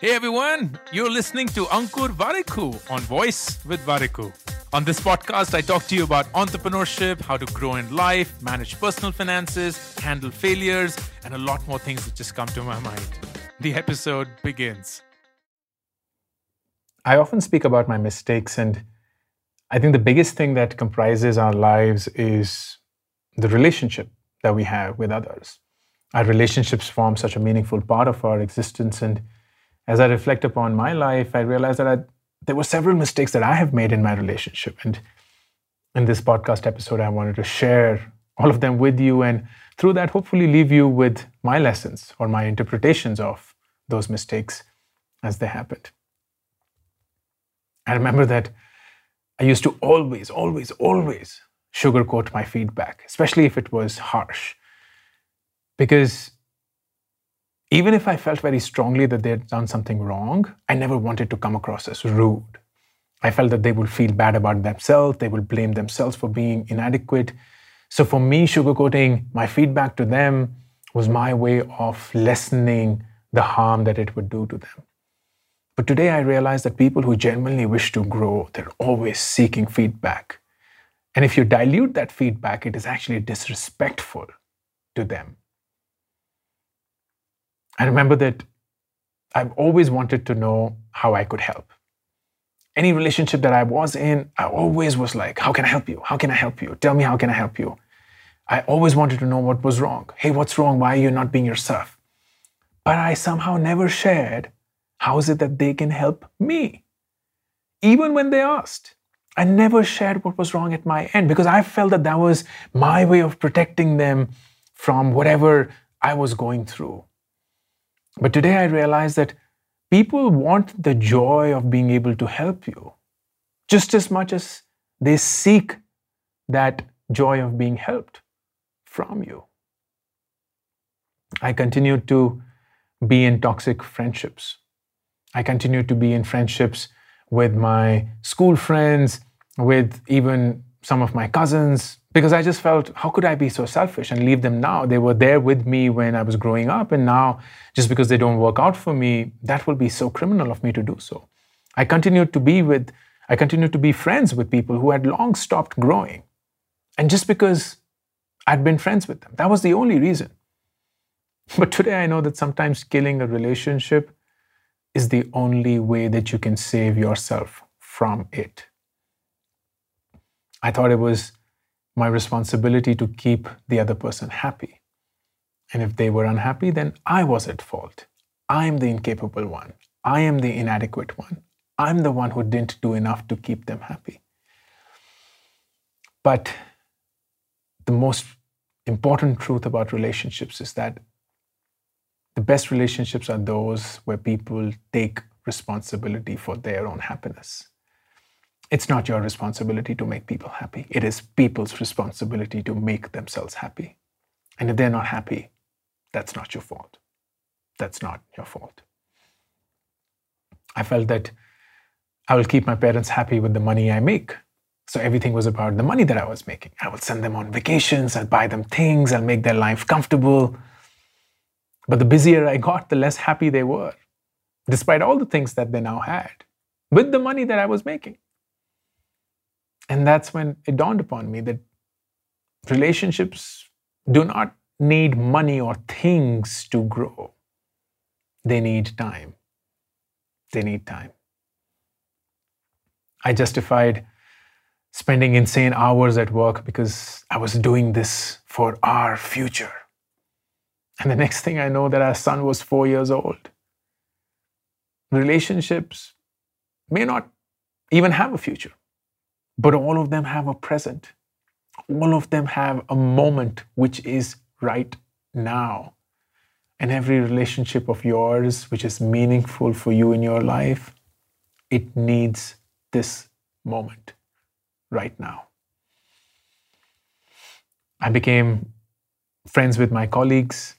Hey everyone, you're listening to Ankur Warikoo on Voice with Warikoo. On this podcast, I talk to you about entrepreneurship, how to grow in life, manage personal finances, handle failures, and a lot more things that just come to my mind. The episode begins. I often speak about my mistakes, and I think the biggest thing that comprises our lives is the relationship that we have with others. Our relationships form such a meaningful part of our existence. And as I reflect upon my life, I realize that I, there were several mistakes that I have made in my relationship. And in this podcast episode, I wanted to share all of them with you. And through that, hopefully, leave you with my lessons or my interpretations of those mistakes as they happened. I remember that I used to always, always, always sugarcoat my feedback, especially if it was harsh. Because even if I felt very strongly that they had done something wrong, I never wanted to come across as rude. I felt that they would feel bad about themselves, they would blame themselves for being inadequate. So for me, sugarcoating my feedback to them was my way of lessening the harm that it would do to them. But today I realize that people who genuinely wish to grow, they're always seeking feedback. And if you dilute that feedback, it is actually disrespectful to them. I remember that I've always wanted to know how I could help. Any relationship that I was in, I always was like, How can I help you? How can I help you? Tell me, how can I help you? I always wanted to know what was wrong. Hey, what's wrong? Why are you not being yourself? But I somehow never shared how is it that they can help me? Even when they asked, I never shared what was wrong at my end because I felt that that was my way of protecting them from whatever I was going through. But today I realize that people want the joy of being able to help you just as much as they seek that joy of being helped from you. I continued to be in toxic friendships I continued to be in friendships with my school friends, with even some of my cousins, because I just felt, how could I be so selfish and leave them now? They were there with me when I was growing up, and now, just because they don't work out for me, that will be so criminal of me to do so. I continued to be with, I continued to be friends with people who had long stopped growing. And just because I'd been friends with them, that was the only reason. But today I know that sometimes killing a relationship is the only way that you can save yourself from it. I thought it was my responsibility to keep the other person happy. And if they were unhappy, then I was at fault. I am the incapable one. I am the inadequate one. I'm the one who didn't do enough to keep them happy. But the most important truth about relationships is that the best relationships are those where people take responsibility for their own happiness. It's not your responsibility to make people happy. It is people's responsibility to make themselves happy. And if they're not happy, that's not your fault. That's not your fault. I felt that I will keep my parents happy with the money I make. So everything was about the money that I was making. I will send them on vacations, I'll buy them things, I'll make their life comfortable. But the busier I got, the less happy they were, despite all the things that they now had with the money that I was making. And that's when it dawned upon me that relationships do not need money or things to grow, they need time. They need time. I justified spending insane hours at work because I was doing this for our future. And the next thing I know, that our son was four years old. Relationships may not even have a future, but all of them have a present. All of them have a moment which is right now. And every relationship of yours, which is meaningful for you in your life, it needs this moment right now. I became friends with my colleagues.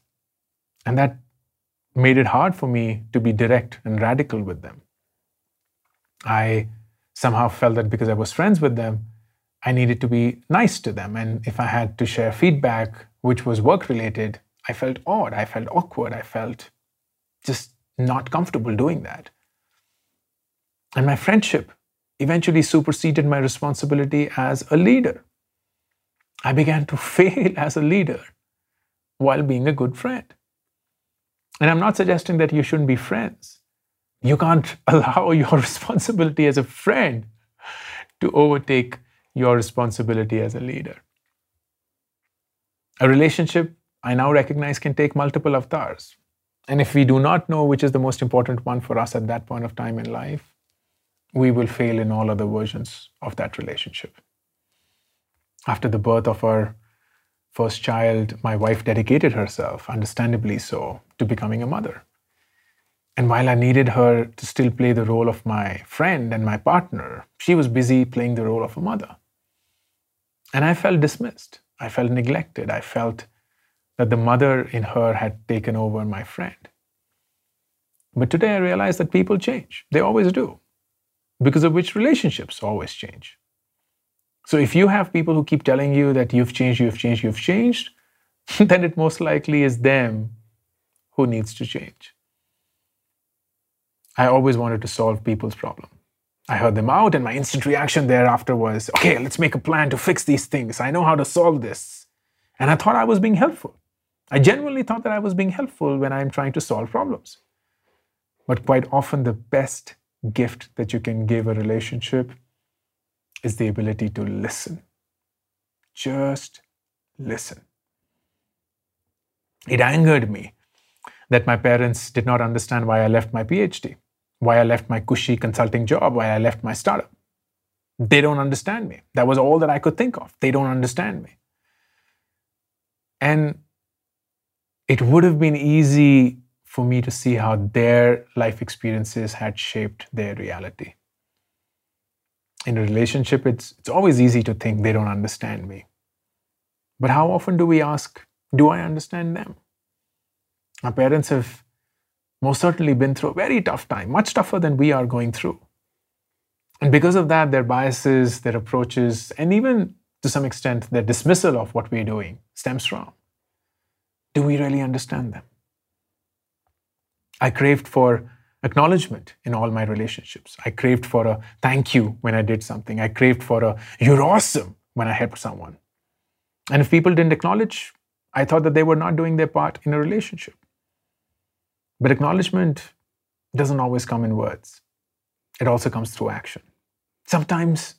And that made it hard for me to be direct and radical with them. I somehow felt that because I was friends with them, I needed to be nice to them. And if I had to share feedback, which was work related, I felt odd, I felt awkward, I felt just not comfortable doing that. And my friendship eventually superseded my responsibility as a leader. I began to fail as a leader while being a good friend. And I'm not suggesting that you shouldn't be friends. You can't allow your responsibility as a friend to overtake your responsibility as a leader. A relationship, I now recognize, can take multiple avatars. And if we do not know which is the most important one for us at that point of time in life, we will fail in all other versions of that relationship. After the birth of our first child, my wife dedicated herself, understandably so, to becoming a mother. And while I needed her to still play the role of my friend and my partner, she was busy playing the role of a mother. And I felt dismissed. I felt neglected. I felt that the mother in her had taken over my friend. But today I realize that people change. They always do. Because of which relationships always change. So if you have people who keep telling you that you've changed, you've changed, you've changed, then it most likely is them who needs to change. I always wanted to solve people's problem. I heard them out, and my instant reaction thereafter was, okay, let's make a plan to fix these things. I know how to solve this. And I thought I was being helpful. I genuinely thought that I was being helpful when I'm trying to solve problems. But quite often, the best gift that you can give a relationship is the ability to listen. Just listen. It angered me that my parents did not understand why I left my PhD, why I left my cushy consulting job, why I left my startup. They don't understand me. That was all that I could think of. They don't understand me. And it would have been easy for me to see how their life experiences had shaped their reality. In a relationship, it's, it's always easy to think they don't understand me. But how often do we ask, Do I understand them? Our parents have most certainly been through a very tough time, much tougher than we are going through. And because of that, their biases, their approaches, and even to some extent their dismissal of what we're doing stems from do we really understand them? I craved for acknowledgement in all my relationships. I craved for a thank you when I did something. I craved for a you're awesome when I helped someone. And if people didn't acknowledge, I thought that they were not doing their part in a relationship. But acknowledgement doesn't always come in words, it also comes through action. Sometimes,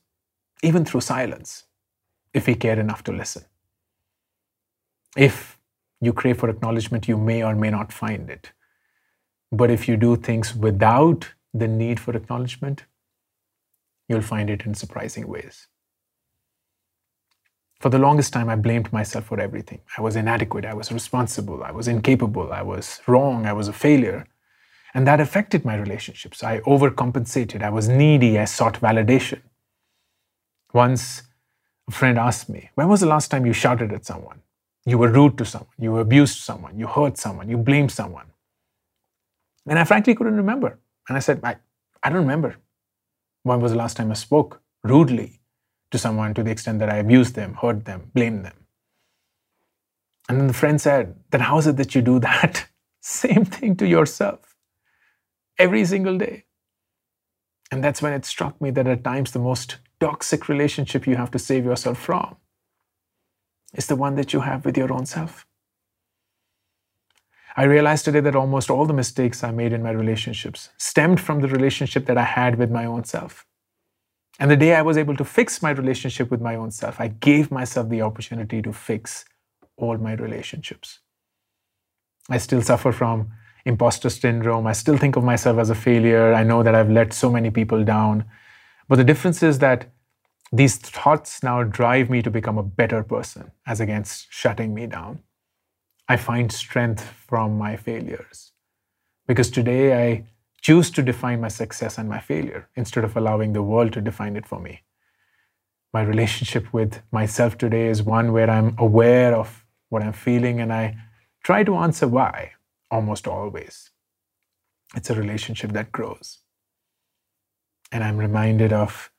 even through silence, if we care enough to listen. If you crave for acknowledgement, you may or may not find it. But if you do things without the need for acknowledgement, you'll find it in surprising ways. For the longest time, I blamed myself for everything. I was inadequate, I was responsible, I was incapable, I was wrong, I was a failure. And that affected my relationships. I overcompensated, I was needy, I sought validation. Once a friend asked me, When was the last time you shouted at someone? You were rude to someone, you abused someone, you hurt someone, you blamed someone. And I frankly couldn't remember. And I said, I, I don't remember. When was the last time I spoke rudely to someone to the extent that I abused them, hurt them, blamed them. And then the friend said, Then how is it that you do that? Same thing to yourself every single day. And that's when it struck me that at times the most toxic relationship you have to save yourself from is the one that you have with your own self. I realized today that almost all the mistakes I made in my relationships stemmed from the relationship that I had with my own self. And the day I was able to fix my relationship with my own self, I gave myself the opportunity to fix all my relationships. I still suffer from imposter syndrome. I still think of myself as a failure. I know that I've let so many people down. But the difference is that these thoughts now drive me to become a better person as against shutting me down. I find strength from my failures. Because today I choose to define my success and my failure instead of allowing the world to define it for me. My relationship with myself today is one where I'm aware of what I'm feeling and I try to answer why almost always. It's a relationship that grows. And I'm reminded of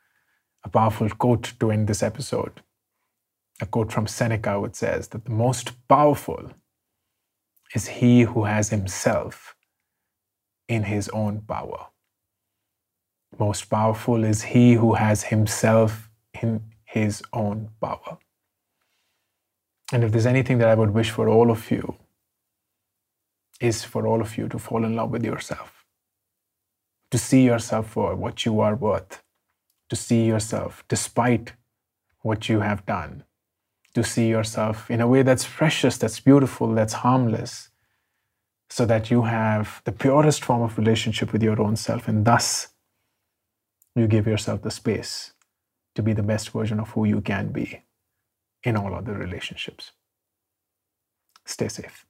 a powerful quote to end this episode. A quote from Seneca, which says that the most powerful is he who has himself in his own power. Most powerful is he who has himself in his own power. And if there's anything that I would wish for all of you, is for all of you to fall in love with yourself, to see yourself for what you are worth, to see yourself despite what you have done, to see yourself in a way that's precious, that's beautiful, that's harmless, so that you have the purest form of relationship with your own self, and thus you give yourself the space to be the best version of who you can be in all other relationships. Stay safe.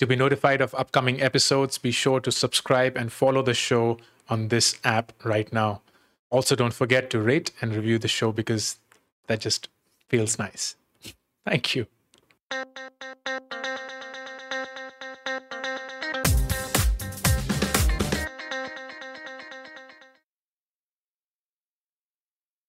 To be notified of upcoming episodes, be sure to subscribe and follow the show on this app right now. Also, don't forget to rate and review the show because that just feels nice. Thank you.